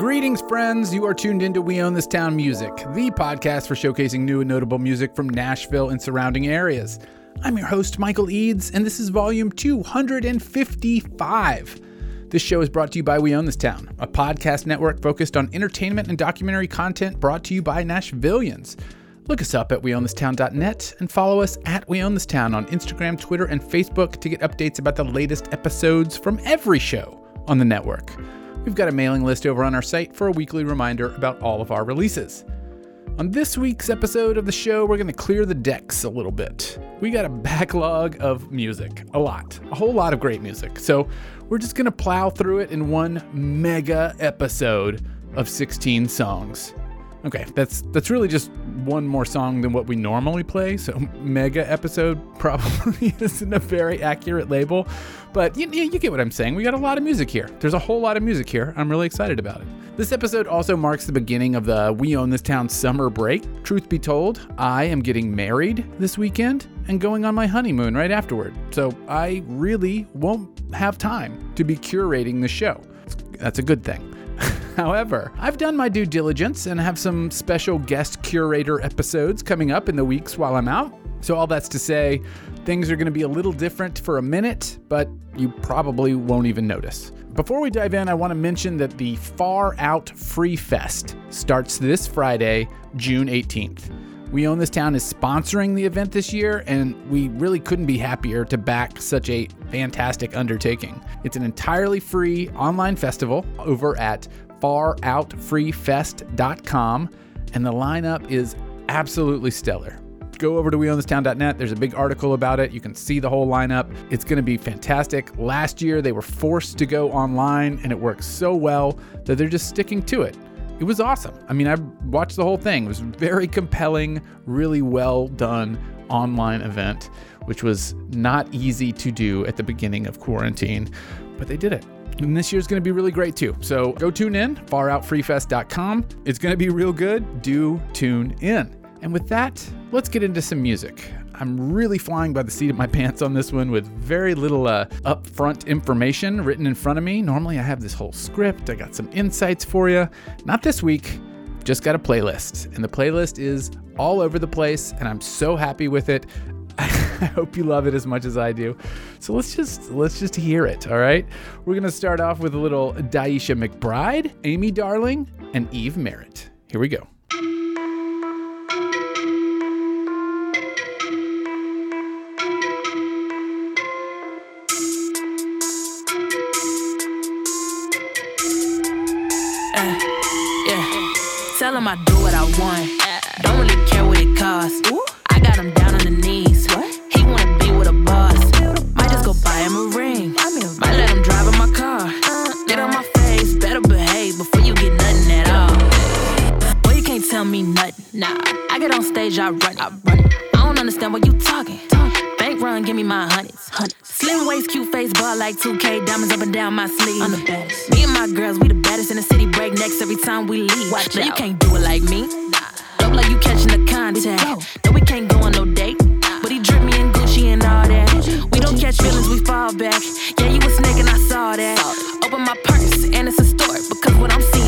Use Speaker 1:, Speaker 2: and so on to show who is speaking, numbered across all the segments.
Speaker 1: Greetings, friends. You are tuned into We Own This Town Music, the podcast for showcasing new and notable music from Nashville and surrounding areas. I'm your host, Michael Eads, and this is volume 255. This show is brought to you by We Own This Town, a podcast network focused on entertainment and documentary content brought to you by Nashvillians. Look us up at weownthistown.net and follow us at We Own This Town on Instagram, Twitter, and Facebook to get updates about the latest episodes from every show on the network. We've got a mailing list over on our site for a weekly reminder about all of our releases. On this week's episode of the show, we're going to clear the decks a little bit. We got a backlog of music, a lot, a whole lot of great music. So we're just going to plow through it in one mega episode of 16 songs. Okay, that's that's really just one more song than what we normally play. So mega episode probably isn't a very accurate label, but you, you get what I'm saying. We got a lot of music here. There's a whole lot of music here. I'm really excited about it. This episode also marks the beginning of the We Own This Town summer break. Truth be told, I am getting married this weekend and going on my honeymoon right afterward. So I really won't have time to be curating the show. That's a good thing. However, I've done my due diligence and have some special guest curator episodes coming up in the weeks while I'm out. So, all that's to say, things are going to be a little different for a minute, but you probably won't even notice. Before we dive in, I want to mention that the Far Out Free Fest starts this Friday, June 18th. We Own This Town is sponsoring the event this year, and we really couldn't be happier to back such a fantastic undertaking. It's an entirely free online festival over at faroutfreefest.com, and the lineup is absolutely stellar. Go over to weownthistown.net. There's a big article about it. You can see the whole lineup. It's going to be fantastic. Last year, they were forced to go online, and it worked so well that they're just sticking to it. It was awesome. I mean, I watched the whole thing. It was very compelling, really well done online event, which was not easy to do at the beginning of quarantine, but they did it. And this year's going to be really great too. So go tune in, faroutfreefest.com. It's going to be real good. Do tune in. And with that, let's get into some music. I'm really flying by the seat of my pants on this one with very little uh, upfront information written in front of me. Normally, I have this whole script, I got some insights for you. Not this week, just got a playlist. And the playlist is all over the place, and I'm so happy with it. I hope you love it as much as I do. So let's just let's just hear it, all right? We're going to start off with a little Daisha McBride, Amy Darling, and Eve Merritt. Here we go.
Speaker 2: Want. Don't really care what it costs. I got him down on the knees. He wanna be with a boss. Might just go buy him a ring. Might let him drive in my car. Get on my face, better behave before you get nothing at all. Boy, you can't tell me nothing. Nah, I get on stage, I run. I, run. I don't understand what you me my hundreds. Slim waist, cute face, ball like 2K, diamonds up and down my sleeve. I'm the baddest. Me and my girls, we the baddest in the city. Break necks every time we leave. Watch no, you can't do it like me. Nah. Look like you catching the contact. No, we can't go on no date. Nah. But he drip me in Gucci and all that. We don't catch feelings, we fall back. Yeah, you a snake and I saw that. Open my purse and it's a story because what I'm seeing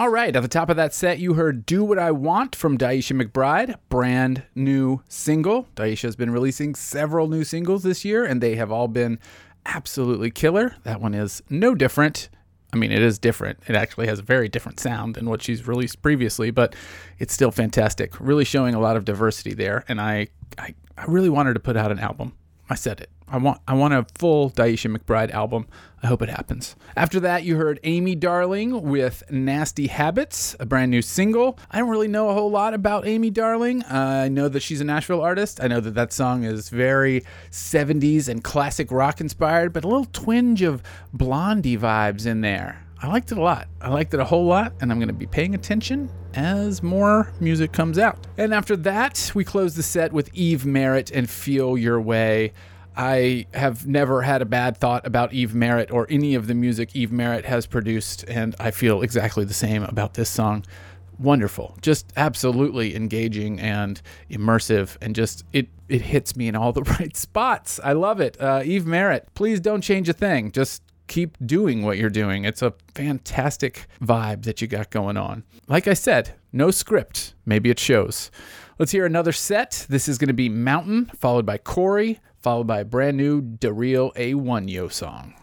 Speaker 2: All
Speaker 1: right, at the top of that set, you heard Do What I Want from Daisha McBride, brand new single. Daisha has been releasing several new singles this year, and they have all been absolutely killer. That one is no different. I mean, it is different. It actually has a very different sound than what she's released previously, but it's still fantastic. Really showing a lot of diversity there. And I, I, I really want her to put out an album. I said it. I want I want a full Daisha McBride album. I hope it happens. After that, you heard Amy Darling with Nasty Habits, a brand new single. I don't really know a whole lot about Amy Darling. Uh, I know that she's a Nashville artist. I know that that song is very 70s and classic rock inspired, but a little twinge of Blondie vibes in there. I liked it a lot. I liked it a whole lot, and I'm going to be paying attention as more music comes out. And after that, we close the set with Eve Merritt and Feel Your Way. I have never had a bad thought about Eve Merritt or any of the music Eve Merritt has produced, and I feel exactly the same about this song. Wonderful, just absolutely engaging and immersive, and just it it hits me in all the right spots. I love it. Uh, Eve Merritt, please don't change a thing. Just keep doing what you're doing. It's a fantastic vibe that you got going on. Like I said, no script. Maybe it shows. Let's hear another set. This is going to be Mountain, followed by Corri, followed by a brand new Daryl A1 Yo song.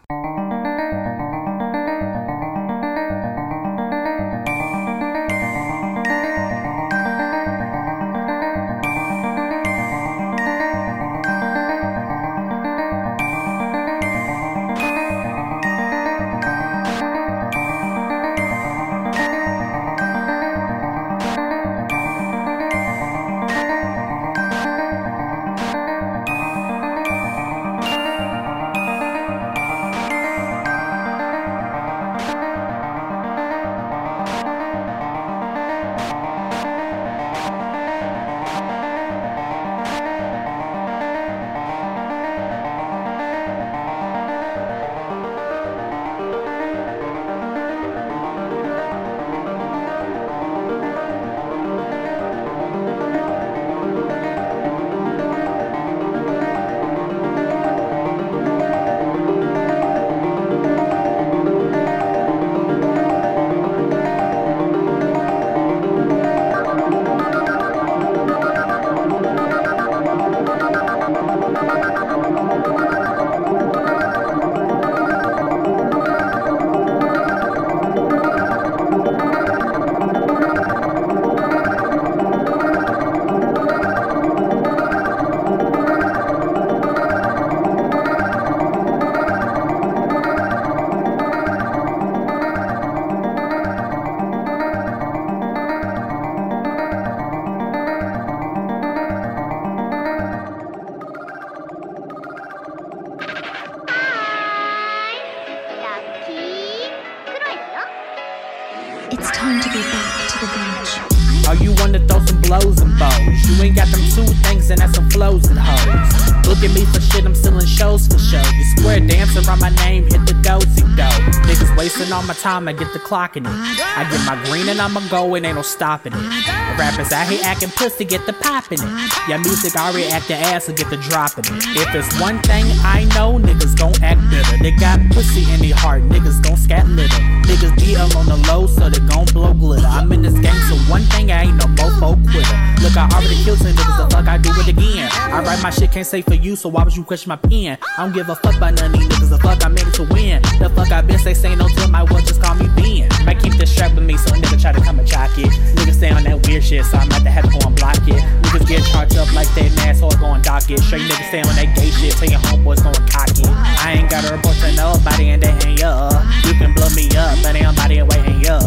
Speaker 3: Wasting all my time, I get the clocking it. I get my green and I'ma go and ain't no stopping it. The rappers out here acting pussy, get the popping it. Yeah, music already acting ass, so get the dropping it. If it's one thing I know, niggas gon' act bitter. They got pussy in their heart, niggas gon' scat litter. Niggas be on the low, so they gon' blow glitter. I'm in this game, so one thing I ain't no mofo quitter. Look, I already killed some niggas, the fuck I do it again. I write my shit, can't say for you, so why would you question my pen? I don't give a fuck about none of these niggas, the fuck I'm in it to win. The fuck I been say, say no to my what, just call me Ben. I keep this strap with me, so a nigga try to come and jock it. Niggas stay on that weird shit, so I'm about to have to go and block it. Niggas get charged up like they asshole going dock it. Straight niggas stay on that gay shit, tell your homeboys going cock it. I ain't got a report to nobody, and they ain't ya. You can blow me up, but ain't nobody waiting ya.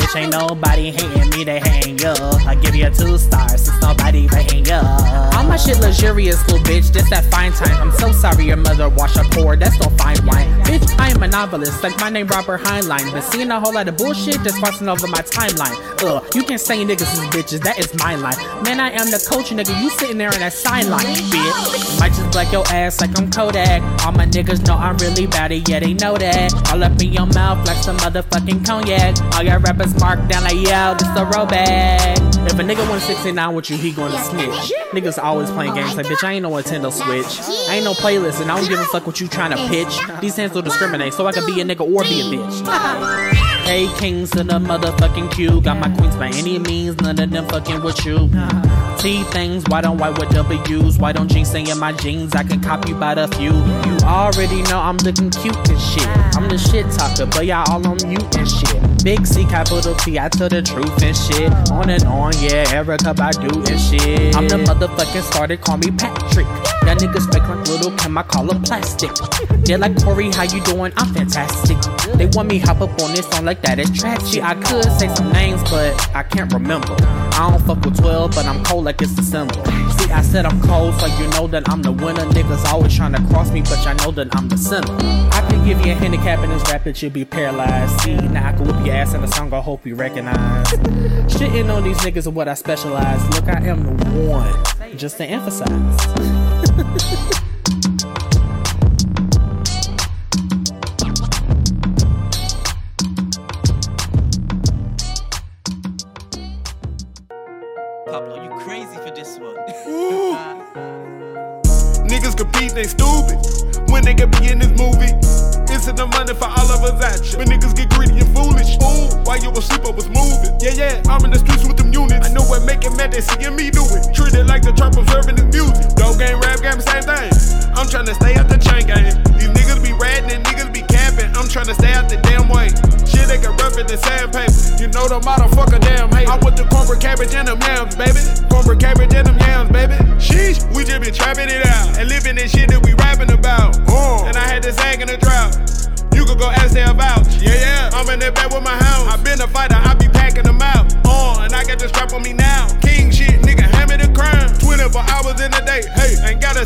Speaker 3: Bitch, ain't nobody hating me, they hating ya. I give you a two stars, since nobody rating ya. All my shit luxurious, little bitch, this that fine time. I'm so sorry your mother washed up poor, that's no fine wine. Bitch, I am a novelist, like my name Robert Heinlein. Been seeing a whole lot of bullshit that's crossing over my timeline. Ugh, you can't say niggas is bitches, that is my line. Man, I am the coach, nigga, you sitting there in that sideline, bitch. Might just black your ass like I'm Kodak. All my niggas know I'm really bad, yeah, they know that. All up in your mouth like some motherfucking cognac. All your rappers marked down like, yo, this a rollback. If a nigga 169 with you, he gonna snitch. Niggas always playing games like, bitch, I ain't no Nintendo Switch. I ain't no playlist, and I don't give a fuck what you trying to pitch. These hands don't discriminate, so I can be a nigga or be a bitch. Hey, kings in the motherfucking queue. Got my queens by any means, none of them fucking with you. T things, why on white with W's. White on jeans, in my jeans, I can copy by the few. You already know I'm looking cute and shit. I'm the shit talker, but y'all all on mute and shit. Big C, capital T, I tell the truth and shit. On and on, yeah, Erykah Badu and shit. I'm the motherfucking starter, call me Patrick. That niggas fake like little Kim, I call him plastic. They're like Corri, how you doing? I'm fantastic. They want me hop up on this song like that is tragic. I could say some names, but I can't remember. I don't fuck with 12, but I'm cold like it's December. See, I said I'm cold, so you know that I'm the winner. Niggas always trying to cross me, but y'all know that I'm the center. I can give you a handicap in this rap that you'll be paralyzed. See, now I can whip your ass in a song I hope you recognize. Shitting on these niggas is what I specialize. Look, I am the one, just to emphasize.
Speaker 4: they stupid. When they could be in this movie. It's in the money for all of us action. But niggas get greedy and foolish. Ooh, while you asleep, I was moving. Yeah, yeah, I'm in the streets with them units. I know what making mad, they seeing me do it. Treated like the trap observing this music. Dope game, rap game, same thing. I'm trying to stay out the chain game. These niggas be ratting and niggas be capping. I'm trying to stay out the damn way. Shit, they can rough it in sandpaper. You know the motherfucker damn hate. I want the cornbread cabbage and them yams, baby. Cornbread cabbage and them yams. Sheesh, we just been trapping it out and living this shit that we rapping about. Uh. And I had this hang in the drought. You could go ask their vouch. Yeah, yeah. I'm in the bed with my hounds. I been a fighter,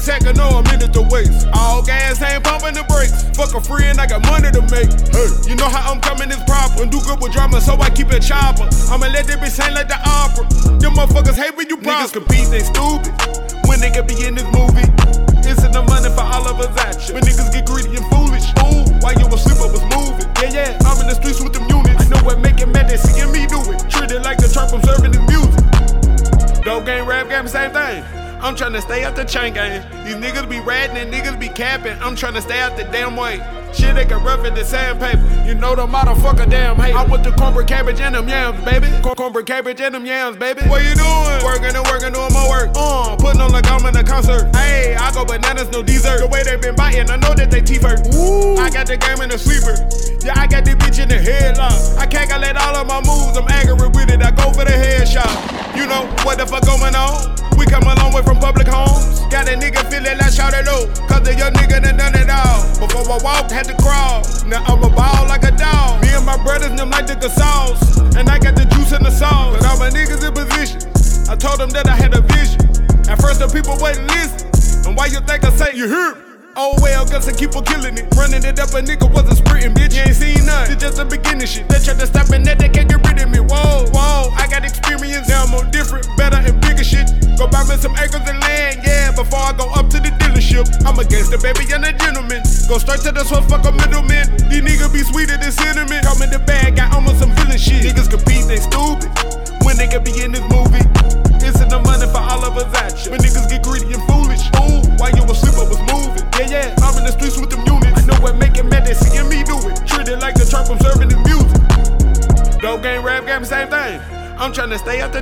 Speaker 4: Hey, ain't got a second or a minute to waste. All gas ain't pumping the brakes. Fuck a free and I got money to make. Hey, you know how I'm coming is proper. Do good with drama, so I keep it chopper. I'ma let that bitch sing like the opera. Them motherfuckers hate when you Niggas compete, they stupid. When they could be in this movie. It's in the money for all of us action. When niggas get greedy and foolish. Ooh, while you asleep, I was moving. Yeah, yeah, I'm in the streets with them units. I know what make it mad, they seeing me do it. Treated like the trap, I'm serving this music. Dope game, rap game, same thing. I'm trying to stay out the chain gang. These niggas be ratting and niggas be capping. I'm trying to stay out the damn way. Shit, they can rough it the sandpaper. You know the motherfucker damn hate. I want the cornbread cabbage and them yams, baby. Corn- cornbread cabbage and them yams, baby. What you doing? Working and working, doing my work. Uh, putting on like I'm in a concert. Hey, I go bananas, no dessert. The way they been biting, I know that they teeth hurt. Ooh. I got the game in the sleeper. Yeah, I got the bitch in the headlock. I calculate all of my moves, I'm accurate with it. I go for the headshot. You know what the fuck going on? We come a long way from public homes. Got a nigga feeling like shout it out. Cause the young nigga done done it all. Before I walked, had to crawl. Now I'm a ball like a dog. Me and my brothers, them like the Gasols. And I got the juice in the sauce. But all my niggas in position. I told them that I had a vision. At first, the people wouldn't listen. And why you think I say you hear? me? Oh well, guess I keep on killing it. Running it up, a nigga wasn't sprinting, bitch. You ain't seen none. It's just the beginning shit. They try to stop me, now they can't get rid of me. Whoa, whoa, I got experience. Now I'm on different, better and bigger shit. Go buy me some acres of land, yeah. Before I go up to the dealership, I'm a gangster, baby, and a gentleman. Go straight to the source, fuck a middleman. These niggas be sweeter than cinnamon. Call me the guy, I'm on some villain shit. Niggas compete, they stupid. When they could be in this movie.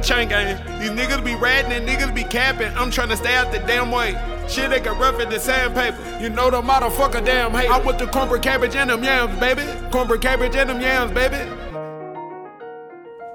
Speaker 4: Chain game. These niggas be ratting and niggas be capping. I'm trying to stay out the damn way. Shit, they can rough it the sandpaper. You know the motherfucker damn hate. I want the cornbread cabbage and them yams, baby. Cornbread cabbage and them yams, baby.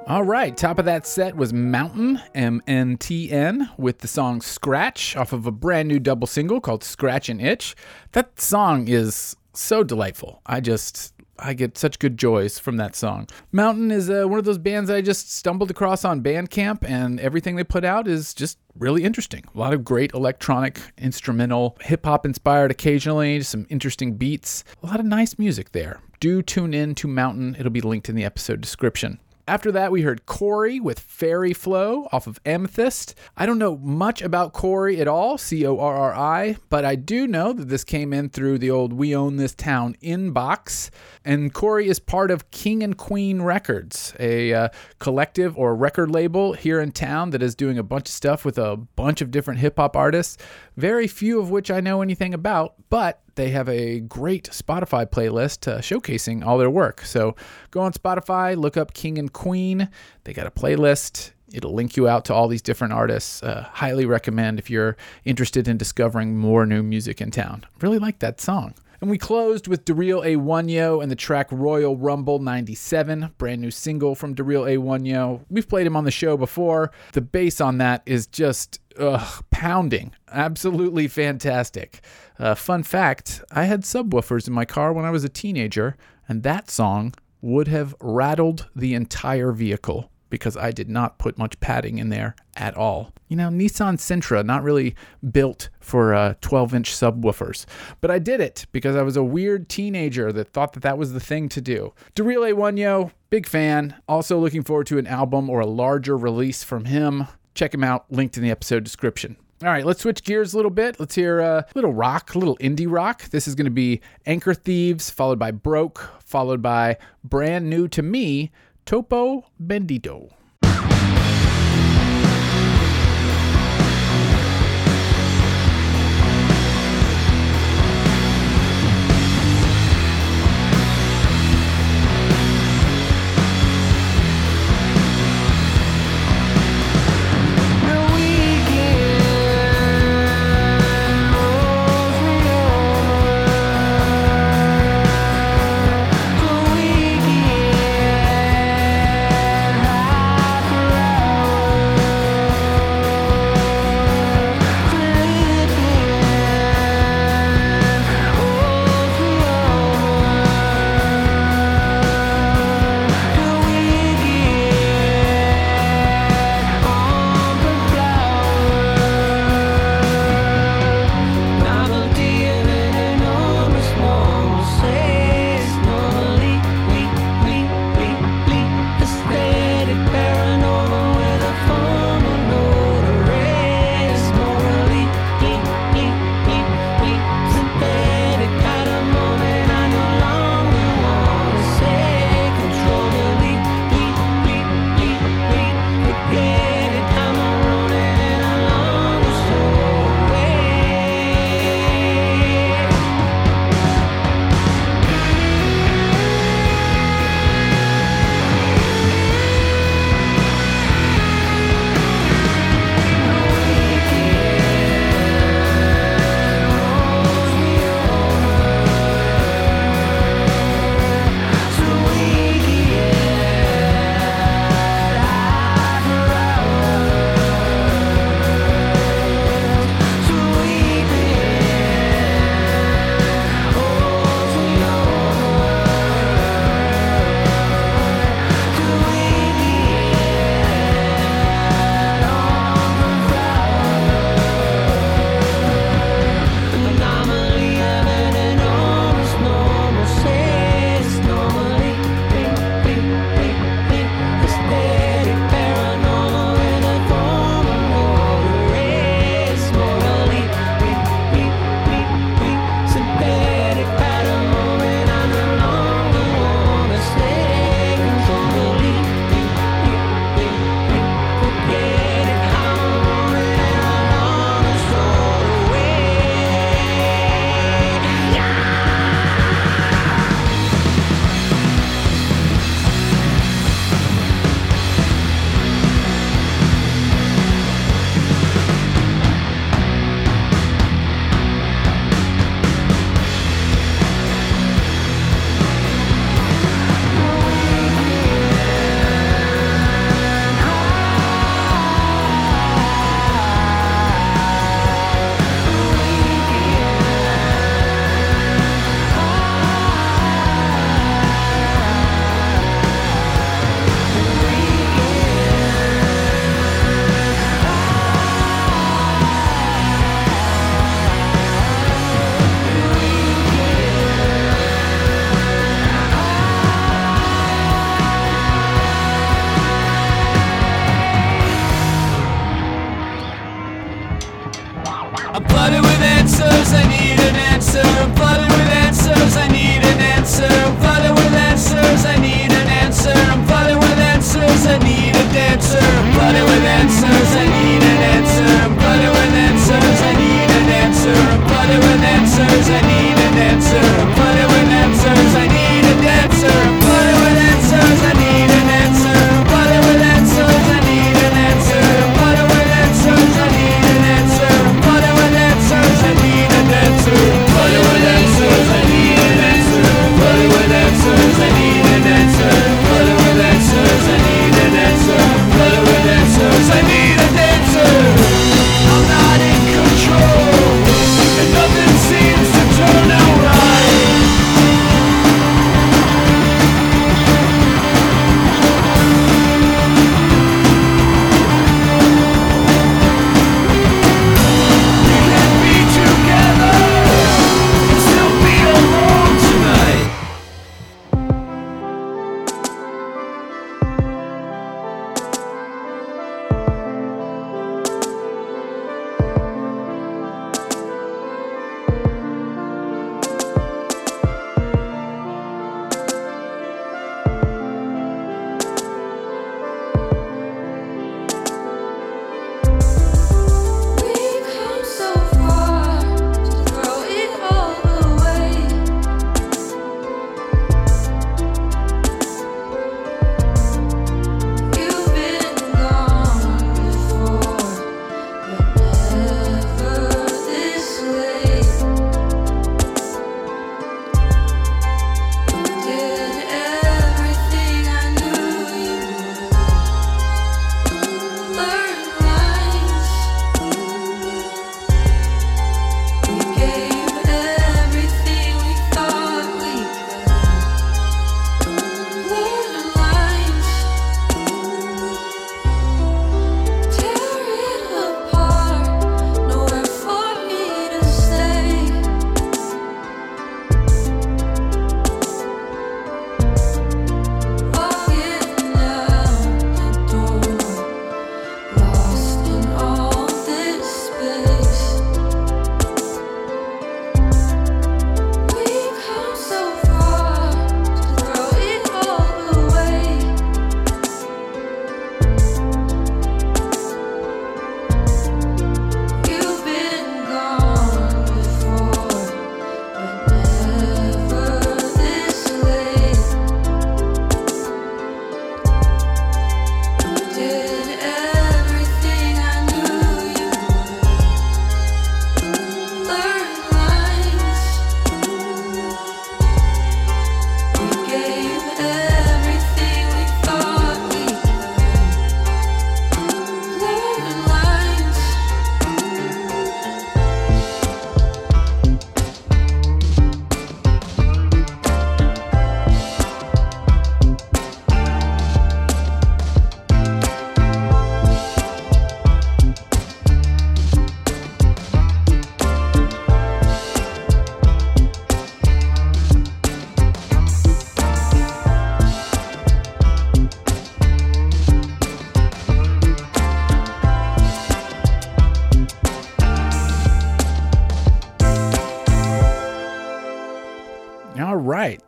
Speaker 1: All right, top of that set was Mountain, M N T N, with the song Scratch off of a brand new double single called Scratch and Itch. That song is so delightful. I just, I get such good joys from that song. Mountain is uh, one of those bands I just stumbled across on Bandcamp, and everything they put out is just really interesting. A lot of great electronic, instrumental, hip hop inspired occasionally, some interesting beats, a lot of nice music there. Do tune in to Mountain, it'll be linked in the episode description. After that, we heard Corri with Fairy Flow off of Amethyst. I don't know much about Corri at all, C O R R I, but I do know that this came in through the old We Own This Town inbox. And Corri is part of King and Queen Records, a uh, collective or record label here in town that is doing a bunch of stuff with a bunch of different hip hop artists, very few of which I know anything about, but
Speaker 5: they have a great Spotify playlist uh, showcasing all their work. So go on Spotify, look up King and Queen. They got a playlist. It'll link you out to all these different artists. Uh, highly recommend if you're interested in discovering more new music in town. Really like that song. And we closed with Daryl A. One-Yo and the track Royal Rumble 97, brand new single from Daryl A. One-Yo. We've played him on the show before. The bass on that is just ugh, pounding. Absolutely fantastic. Uh, fun fact I had subwoofers in my car when I was a teenager, and that song would have rattled the entire vehicle because I did not put much padding in there at all. You know, Nissan Sentra, not really built for uh, 12 inch subwoofers. But I did it because I was a weird teenager that thought that that was the thing to do. A. One-Yo, big fan. Also looking forward to an album or a larger release from him. Check him out, linked in the episode description. All right, let's switch gears a little bit. Let's hear uh, a little rock, a little indie rock. This is going to be Anchor Thieves, followed by Broke, followed by brand new to me, Topo Bendito.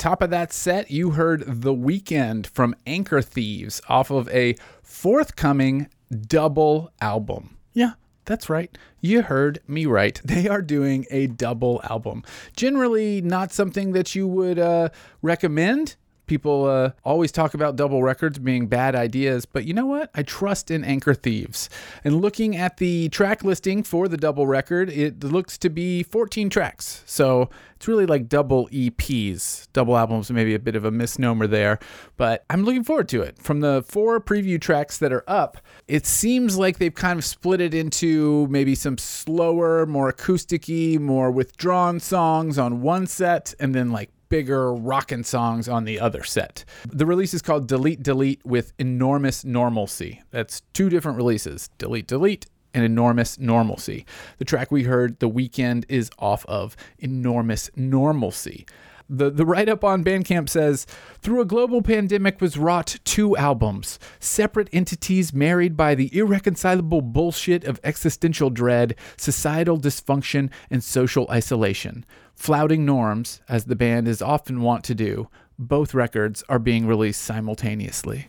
Speaker 1: Top of that set, you heard The Weekend from Anchor Thieves off of a forthcoming double album. Yeah, that's right. You heard me right. They are doing a double album. Generally, not something that you would uh, recommend. People uh, always talk about double records being bad ideas, but you know what? I trust in Anchor Thieves. And looking at the track listing for the double record, it looks to be 14 tracks. So it's really like double EPs. Double albums, maybe a bit of a misnomer there, but I'm looking forward to it. From the four preview tracks that are up, it seems like they've kind of split it into maybe some slower, more acoustic more withdrawn songs on one set, and then like bigger rockin' songs on the other set. The release is called Delete Delete with Enormous Normalcy. That's two different releases Delete Delete and Enormous Normalcy. The track we heard, The Weekend, is off of Enormous Normalcy. The, the write up on Bandcamp says Through a global pandemic was wrought two albums, separate entities married by the irreconcilable bullshit of existential dread, societal dysfunction, and social isolation. Flouting norms, as the band is often wont to do, both records are being released simultaneously.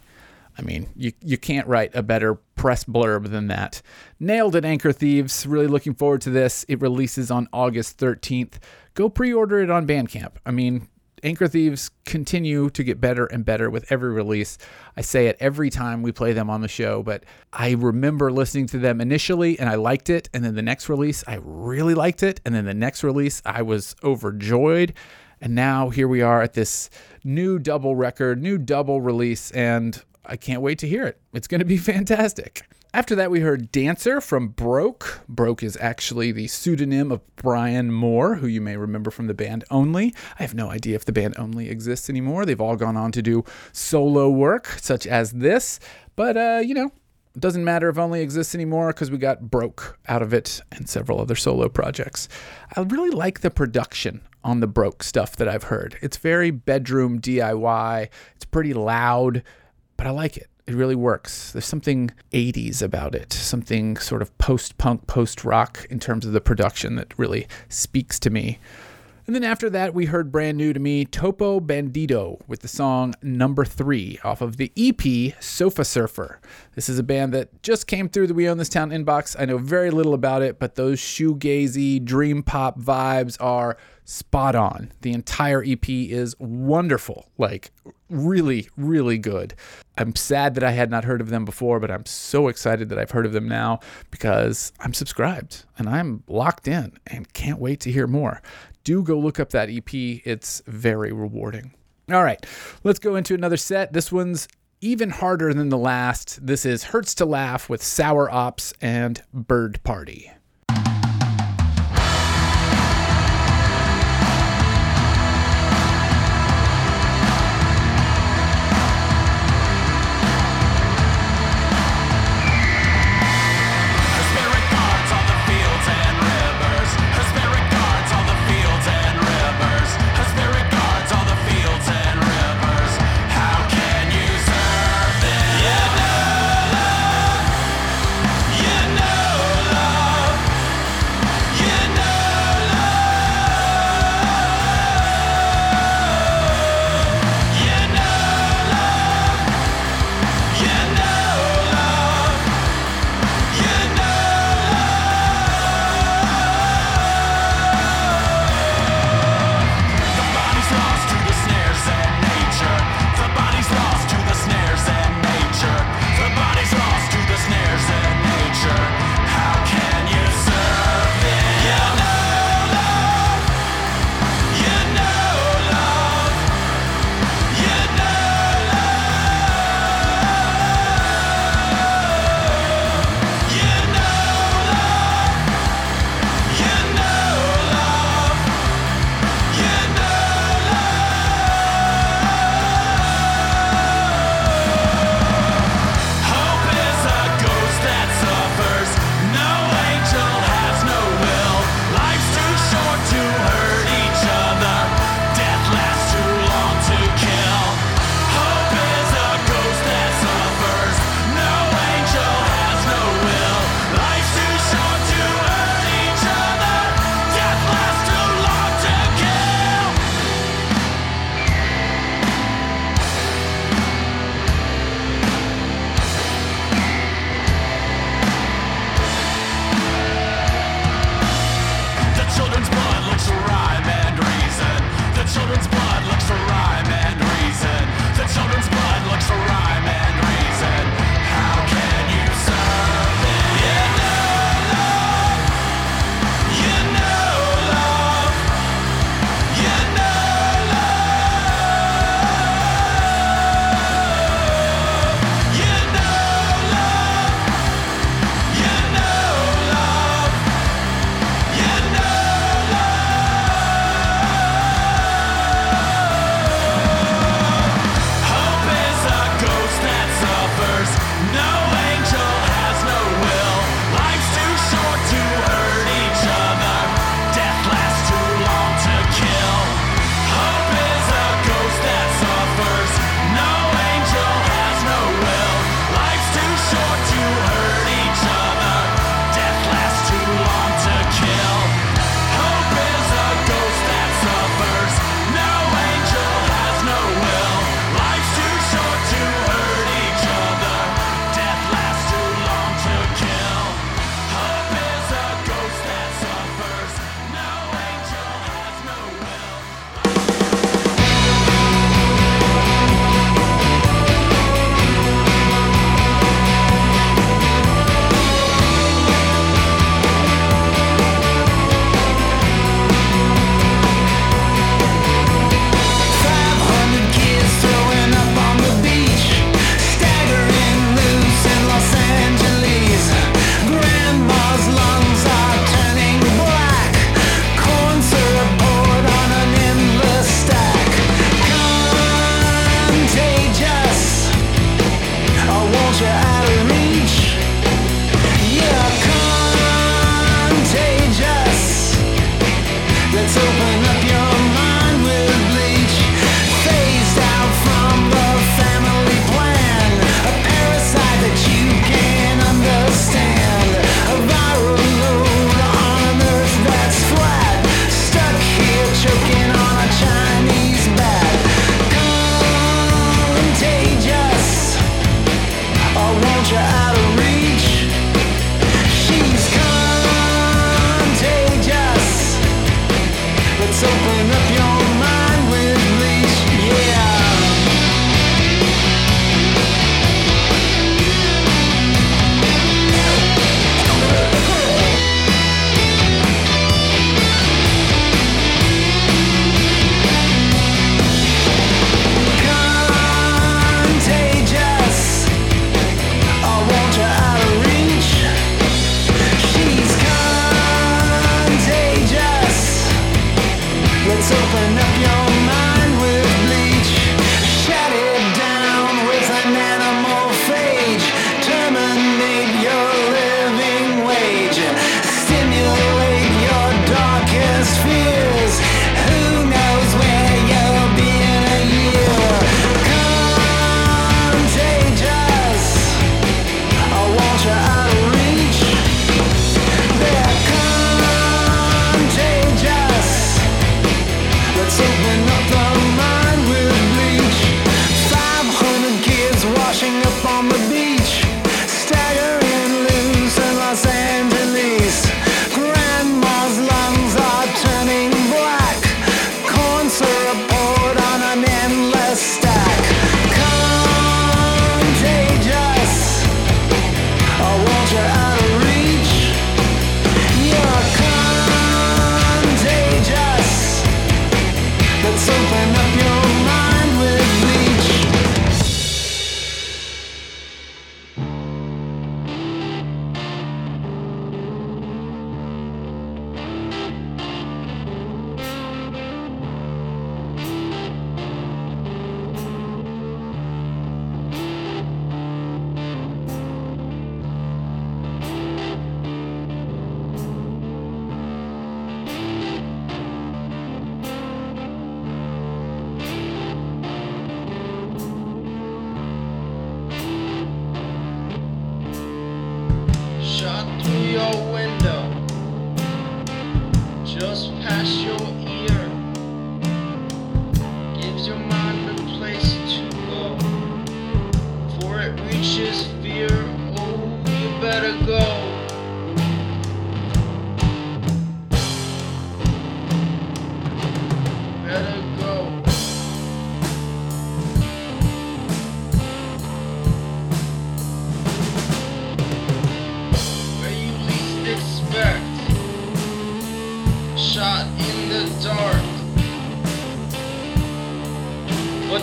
Speaker 1: I mean, you, you can't write a better press blurb than that. Nailed it, Anchor Thieves. Really looking forward to this. It releases on August 13th. Go pre order it on Bandcamp. I mean, Anchor Thieves continue to get better and better with every release. I say it every time we play them on the show, but I remember listening to them initially and I liked it. And then the next release, I really liked it. And then the next release, I was overjoyed. And now here we are at this new double record, new double release, and I can't wait to hear it. It's going to be fantastic. After that, we heard Dancer from Broke. Broke is actually the pseudonym of Brian Moore, who you may remember from the band Only. I have no idea if the band Only exists anymore. They've all gone on to do solo work, such as this. But, uh, you know, it doesn't matter if Only exists anymore because we got Broke out of it and several other solo projects. I really like the production on the Broke stuff that I've heard. It's very bedroom DIY, it's pretty loud, but I like it. It really works. There's something 80s about it, something sort of post punk, post rock in terms of the production that really speaks to me. And then after that, we heard brand new to me Topo Bandito with the song Number Three off of the EP Sofa Surfer. This is a band that just came through the We Own This Town inbox. I know very little about it, but those shoegazy, dream pop vibes are spot on. The entire EP is wonderful, like really, really good. I'm sad that I had not heard of them before, but I'm so excited that I've heard of them now because I'm subscribed and I'm locked in and can't wait to hear more. Do go look up that EP, it's very rewarding. All right, let's go into another set. This one's even harder than the last. This is Hurts to Laugh with Sour Ops and Bird Party.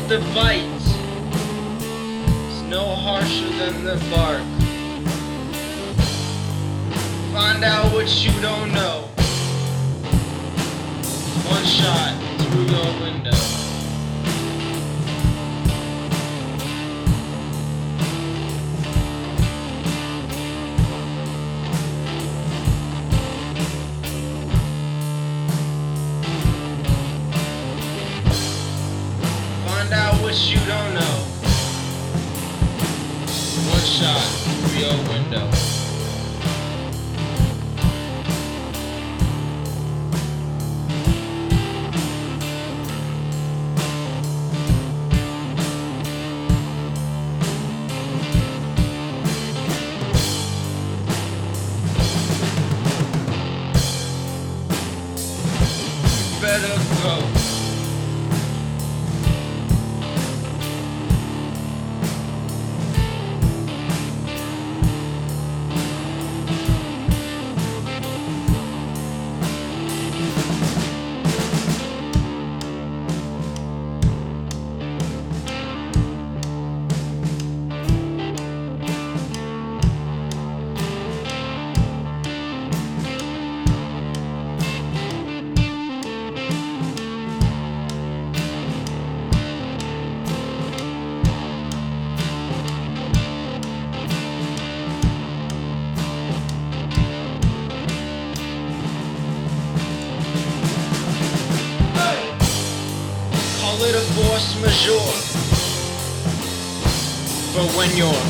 Speaker 6: the
Speaker 7: bite is no harsher than the bark. Find out what you don't know. One shot through your window. on yours.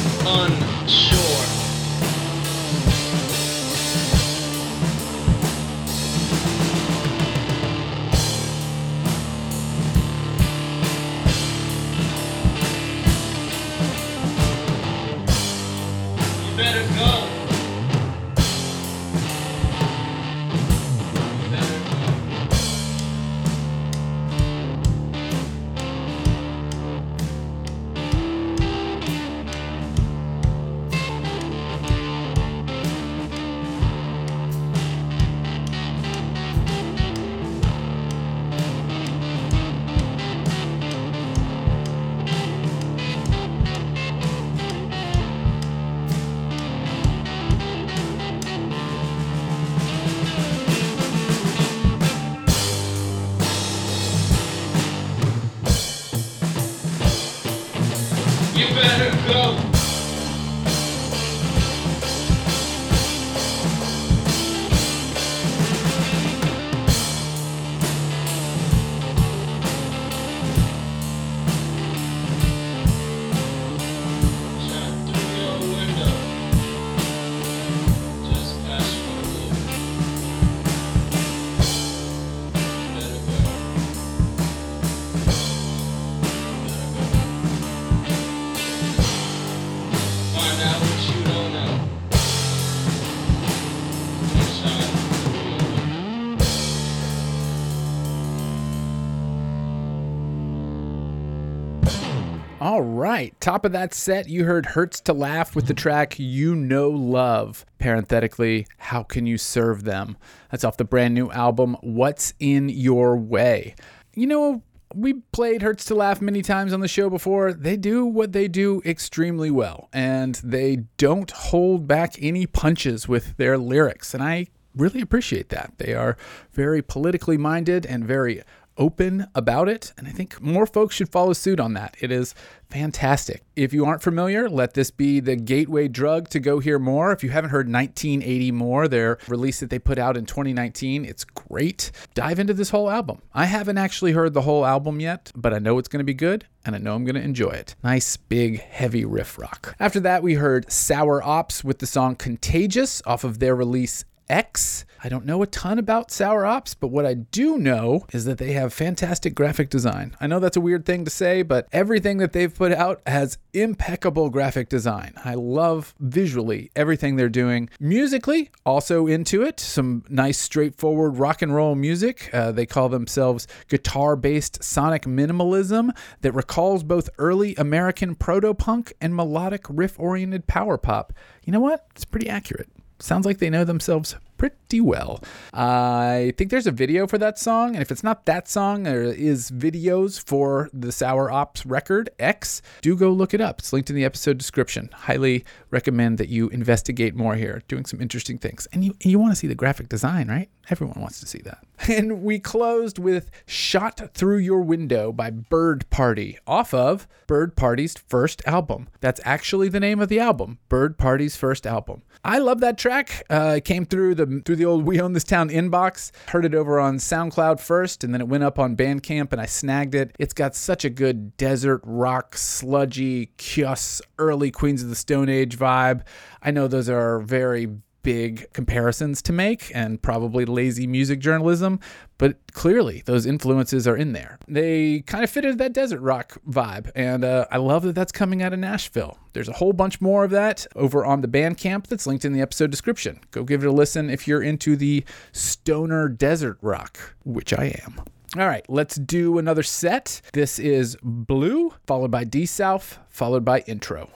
Speaker 1: All right. Top of that set, you heard Hurts to Laugh with the track You Know Love. Parenthetically, How Can You Serve Them? That's off the brand new album, What's in Your Way. You know, we played Hurts to Laugh many times on the show before. They do what they do extremely well, and they don't hold back any punches with their lyrics. And I really appreciate that. They are very politically minded and very open about it, and I think more folks should follow suit on that. It is fantastic. If you aren't familiar, let this be the gateway drug to go hear more. If you haven't heard 1980 More, their release that they put out in 2019, it's great. Dive into this whole album. I haven't actually heard the whole album yet, but I know it's going to be good and I know I'm going to enjoy it. Nice, big, heavy riff rock. After that, we heard Sour Ops with the song Contagious off of their release X. I don't know a ton about Sour Ops, but what I do know is that they have fantastic graphic design. I know that's a weird thing to say, but everything that they've put out has impeccable graphic design. I love visually everything they're doing. Musically, also into it. Some nice, straightforward rock and roll music. Uh, they call themselves guitar based sonic minimalism that recalls both early American proto punk and melodic riff oriented power pop. You know what? It's pretty accurate sounds like they know themselves pretty well. I think there's a video for that song, and if it's not that song, there is videos for the Sour Ops record X. Do go look it up. It's linked in the episode description. Highly recommend that you investigate more here. Doing some interesting things, and you you want to see the graphic design, right? Everyone wants to see that. And we closed with "Shot Through Your Window" by Bird Party, off of Bird Party's first album. That's actually the name of the album, Bird Party's first album. I love that track. Uh, it came through the through the old We Own This Town inbox. Heard it over on SoundCloud first, and then it went up on Bandcamp, and I snagged it. It's got such a good desert rock, sludgy, Kyuss, early Queens of the Stone Age vibe. I know those are very big comparisons to make and probably lazy music journalism, but clearly those influences are in there. They kind of fit into that desert rock vibe, and uh, I love that that's coming out of Nashville. There's a whole bunch more of that over on the Bandcamp that's linked in the episode description. Go give it a listen if you're into the stoner desert rock, which I am. All right, let's do another set. This is Blue, followed by D South, followed by Intro.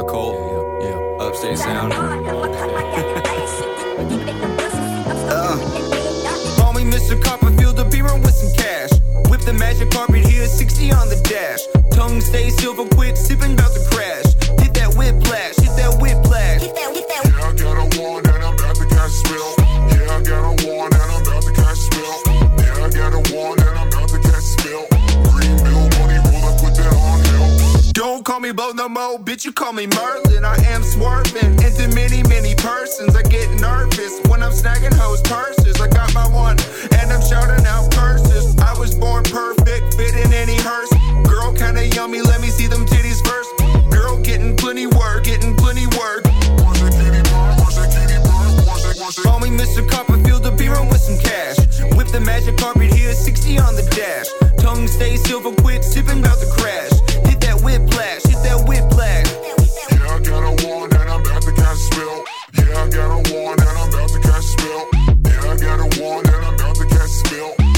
Speaker 8: A cold, yeah, yeah. upstate sound.
Speaker 9: Call me Mr. Copperfield, the beamer with some cash. Whip the magic carpet here, 60 on the dash. Tongue stay silver quick, sipping about to crash. Hit that whiplash, hit that whiplash.
Speaker 10: Yeah, I got a one and I'm about to catch spill. Yeah, I got a one and I'm about to catch spill. Yeah, I got a one and I'm about to catch spill.
Speaker 9: Don't call me Bo no mo, bitch, you call me Merlin. I am swerving into many, many persons. I get nervous when I'm snagging hoes' purses. I got my one, and I'm shouting out curses. I was born perfect, fit in any hearse. Girl, kinda yummy, let me see them titties first. Girl, getting plenty work, getting plenty work. Call me Mr. Copperfield, the beer with some cash. Whip the magic carpet here, 60 on the dash. Tongue stay silver quit sipping about to crash. Hit that whiplash, hit that whiplash.
Speaker 10: Yeah, I got a one and I'm about to catch a spill. Yeah, I got a one and I'm about to catch a spill. Yeah, I got a one and I'm about to catch a spill.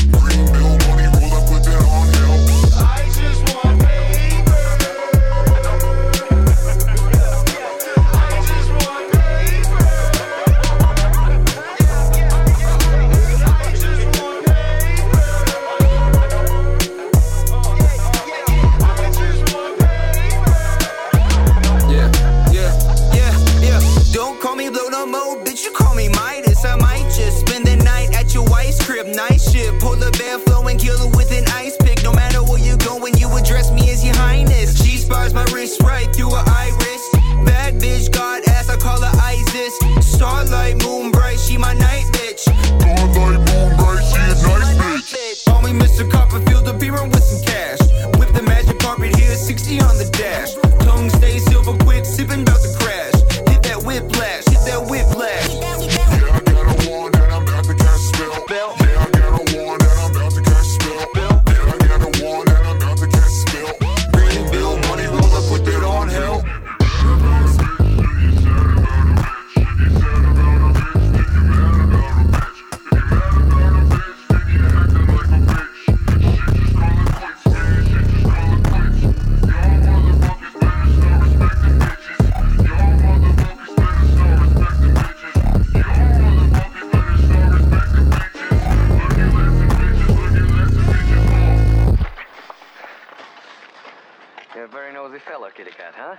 Speaker 10: spurs, my wrist right through her iris.
Speaker 7: Bad bitch, god ass, I call her ISIS. Starlight, moon bright, she
Speaker 9: my night bitch.
Speaker 10: Starlight, moon bright, she a night bitch.
Speaker 9: Call me Mr. Copperfield, a beer with some cash. Whip the magic carpet here, 60 on the dash. Tongue stay silver quick, sipping about to crash. Hit that whiplash, hit that
Speaker 11: whip. Fellow, cat, huh?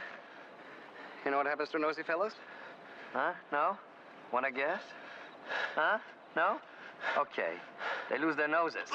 Speaker 11: You know what happens to nosy fellows? Huh? No? Wanna guess? Huh? No? Okay. They lose their noses.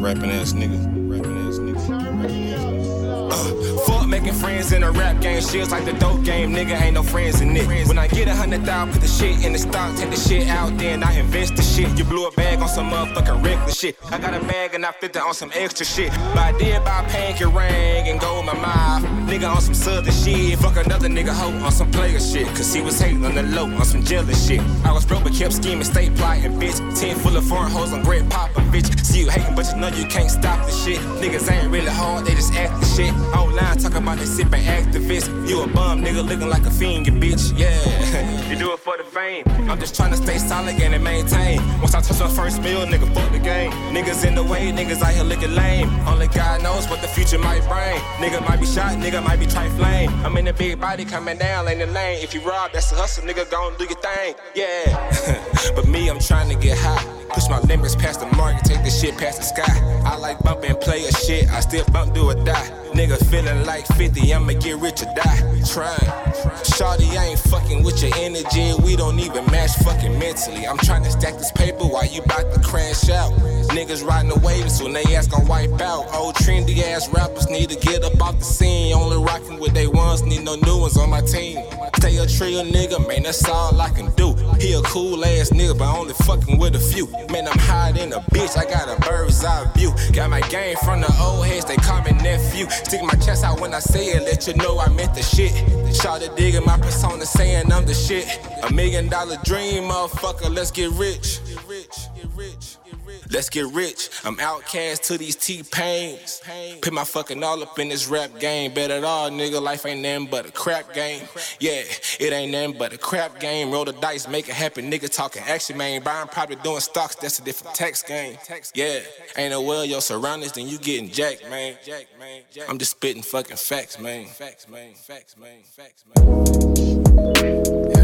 Speaker 8: Rapping ass nigga. Rapping ass nigga. Uh, fuck making friends in a rap game. Shit's like the dope game. Nigga ain't no friends in it. When I get a hundred thousand, put the shit in the stock, take the shit out, then I invest the shit. You blew a bag on some motherfucking regular shit. I got a bag and I flipped it on some extra shit. I did buy pink and ring and gold my mouth. Nigga on some southern shit. Fuck another nigga hoe on some player shit. Cause he was hating on the low on some jealous shit. I was broke but kept scheming, stay plotting, bitch. Ten full of foreign hoes on great poppin', bitch. See you hating, but you know you can't stop the shit. Niggas ain't really hard, they just act the shit. Online talking about they sipping activists. You a bum, nigga, looking like a fiend, you bitch. Yeah, you do it for the fame. I'm just trying to stay solid and maintain. Once I touch my first meal, nigga, fuck the game. Niggas in the way, niggas out here looking lame. Only God knows what the future might bring. Nigga might be shot, nigga might be trifling. I'm in a big body coming down in the lane. If you rob, that's a hustle, nigga, gon' do your thing. Yeah, but me, I'm trying to get high. Push my limits past the market, take this shit past the sky. I like bumping player shit, I still bump, do or die. Nigga feeling like 50, I'ma get rich or die. Trying. Shawty, I ain't fucking with your energy. We don't even match fucking mentally. I'm trying to stack this paper while you bout to crash out. Niggas riding the waves when they ass gon' wipe out. Old trendy ass rappers need to get up off the scene. Only rocking with they ones, need no new ones on my team. Stay a trio nigga, man, that's all I can do. He a cool ass nigga, but only fucking with a few. Man, I'm higher than a bitch, I got a bird's eye view. Got my game from the old heads, they call me nephew. Stick my chest out when I say it, let you know I meant the shit. Shout it digging my persona, saying I'm the shit. A million dollar dream, motherfucker, let's get rich. Get rich, get rich. Let's get rich. I'm outcast to these T-Pains. Put my fucking all up in this rap game. Bet it all, nigga. Life ain't nothing but a crap game. Yeah, it ain't nothing but a crap game. Roll the dice, make it happen. Nigga talking action, man. Buying probably doing stocks. That's a different tax game. Yeah, ain't no well your surroundings, then you getting jacked, man. I'm just spitting fucking facts, man. Facts, man. Facts, man. Facts, man.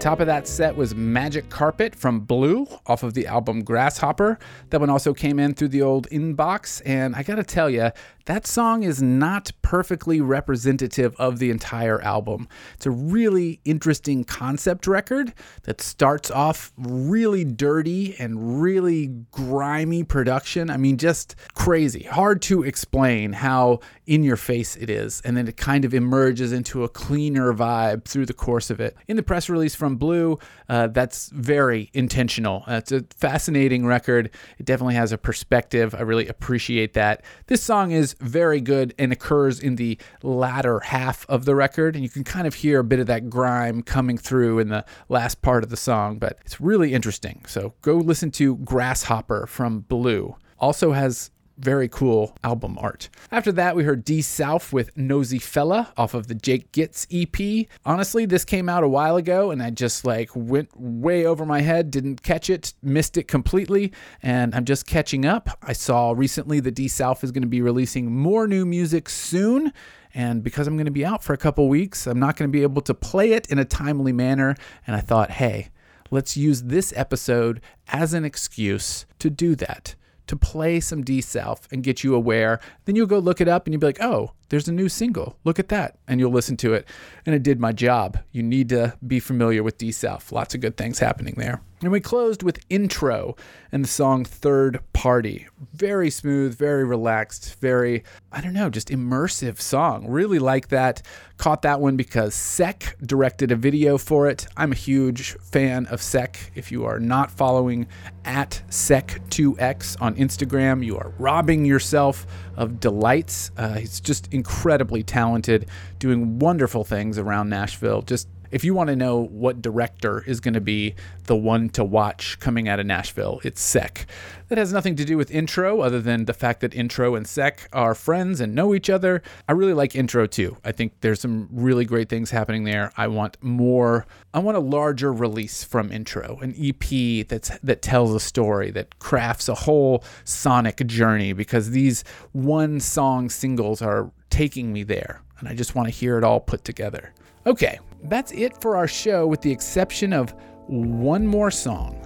Speaker 1: Top of that set was Magic Carpet from Blue off of the album Grasshopper. That one also came in through the old inbox, and I gotta tell you, that song is not perfectly representative of the entire album. It's a really interesting concept record that starts off really dirty and really grimy production. I mean, just crazy. Hard to explain how in your face it is, and then it kind of emerges into a cleaner vibe through the course of it. In the press release from Blue, uh, that's very intentional. Uh, it's a fascinating record. It definitely has a perspective. I really appreciate that. This song is very good and occurs in the latter half of the record, and you can kind of hear a bit of that grime coming through in the last part of the song, but it's really interesting. So go listen to Grasshopper from Blue. Also has very cool album art. After that, we heard D South with Nosy Fella off of the Jake Gitz EP. Honestly, this came out a while ago and I just like went way over my head, didn't catch it, missed it completely, and I'm just catching up. I saw recently that D South is going to be releasing more new music soon. And because I'm going to be out for a couple weeks, I'm not going to be able to play it in a timely manner. And I thought, hey, let's use this episode as an excuse to do that to play some D South and get you aware. Then you'll go look it up and you'll be like, oh, there's a new single. Look at that. And you'll listen to it. And it did my job. You need to be familiar with D South. Lots of good things happening there. And we closed with Intro and the song Third Party. Very smooth, very relaxed, very, I don't know, just immersive song. Really like that. Caught that one because Sec directed a video for it. I'm a huge fan of Sec. If you are not following at Sec2x on Instagram, you are robbing yourself of delights. Uh, he's just incredibly talented, doing wonderful things around Nashville. Just if you want to know what director is going to be the one to watch coming out of Nashville, it's Sec. That has nothing to do with Intro, other than the fact that Intro and Sec are friends and know each other. I really like Intro too. I think there's some really great things happening there. I want more. I want a larger release from Intro, an EP that's that tells a story, that crafts a whole sonic journey. Because these one song singles are taking me there, and I just want to hear it all put together. Okay, that's it for our show, with the exception of one more song.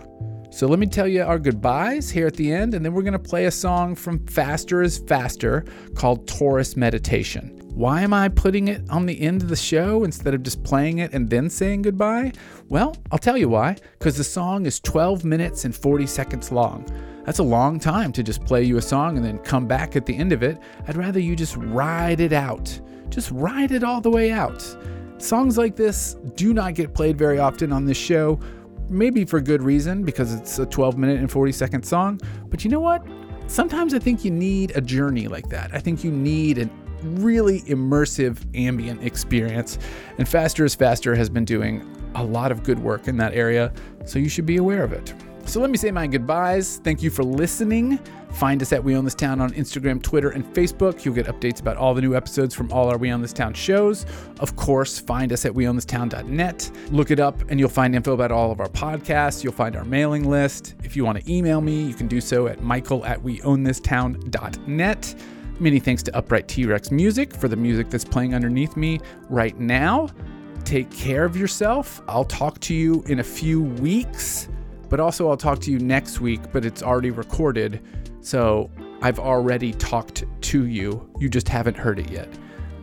Speaker 1: So let me tell you our goodbyes here at the end, and then we're going to play a song from Faster is Faster called Taurus Meditation. Why am I putting it on the end of the show instead of just playing it and then saying goodbye? Well, I'll tell you why. Because the song is 12 minutes and 40 seconds long. That's a long time to just play you a song and then come back at the end of it. I'd rather you just ride it out. Just ride it all the way out. Songs like this do not get played very often on this show, maybe for good reason because it's a 12 minute and 40 second song. But you know what? Sometimes I think you need a journey like that. I think you need an really immersive ambient experience. And Faster is Faster has been doing a lot of good work in that area, so you should be aware of it. So let me say my goodbyes. Thank you for listening. Find us at We Own This Town on Instagram, Twitter, and Facebook. You'll get updates about all the new episodes from all our We Own This Town shows. Of course, find us at weownthistown.net. Look it up and you'll find info about all of our podcasts. You'll find our mailing list. If you want to email me, you can do so at michael at weownthistown.net. Many thanks to Upright T Rex Music for the music that's playing underneath me right now. Take care of yourself. I'll talk to you in a few weeks, but also I'll talk to you next week, but it's already recorded. So I've already talked to you. You just haven't heard it yet.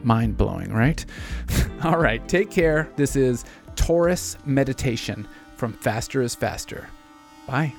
Speaker 1: Mind blowing, right? All right, take care. This is Taurus Meditation from Faster is Faster. Bye.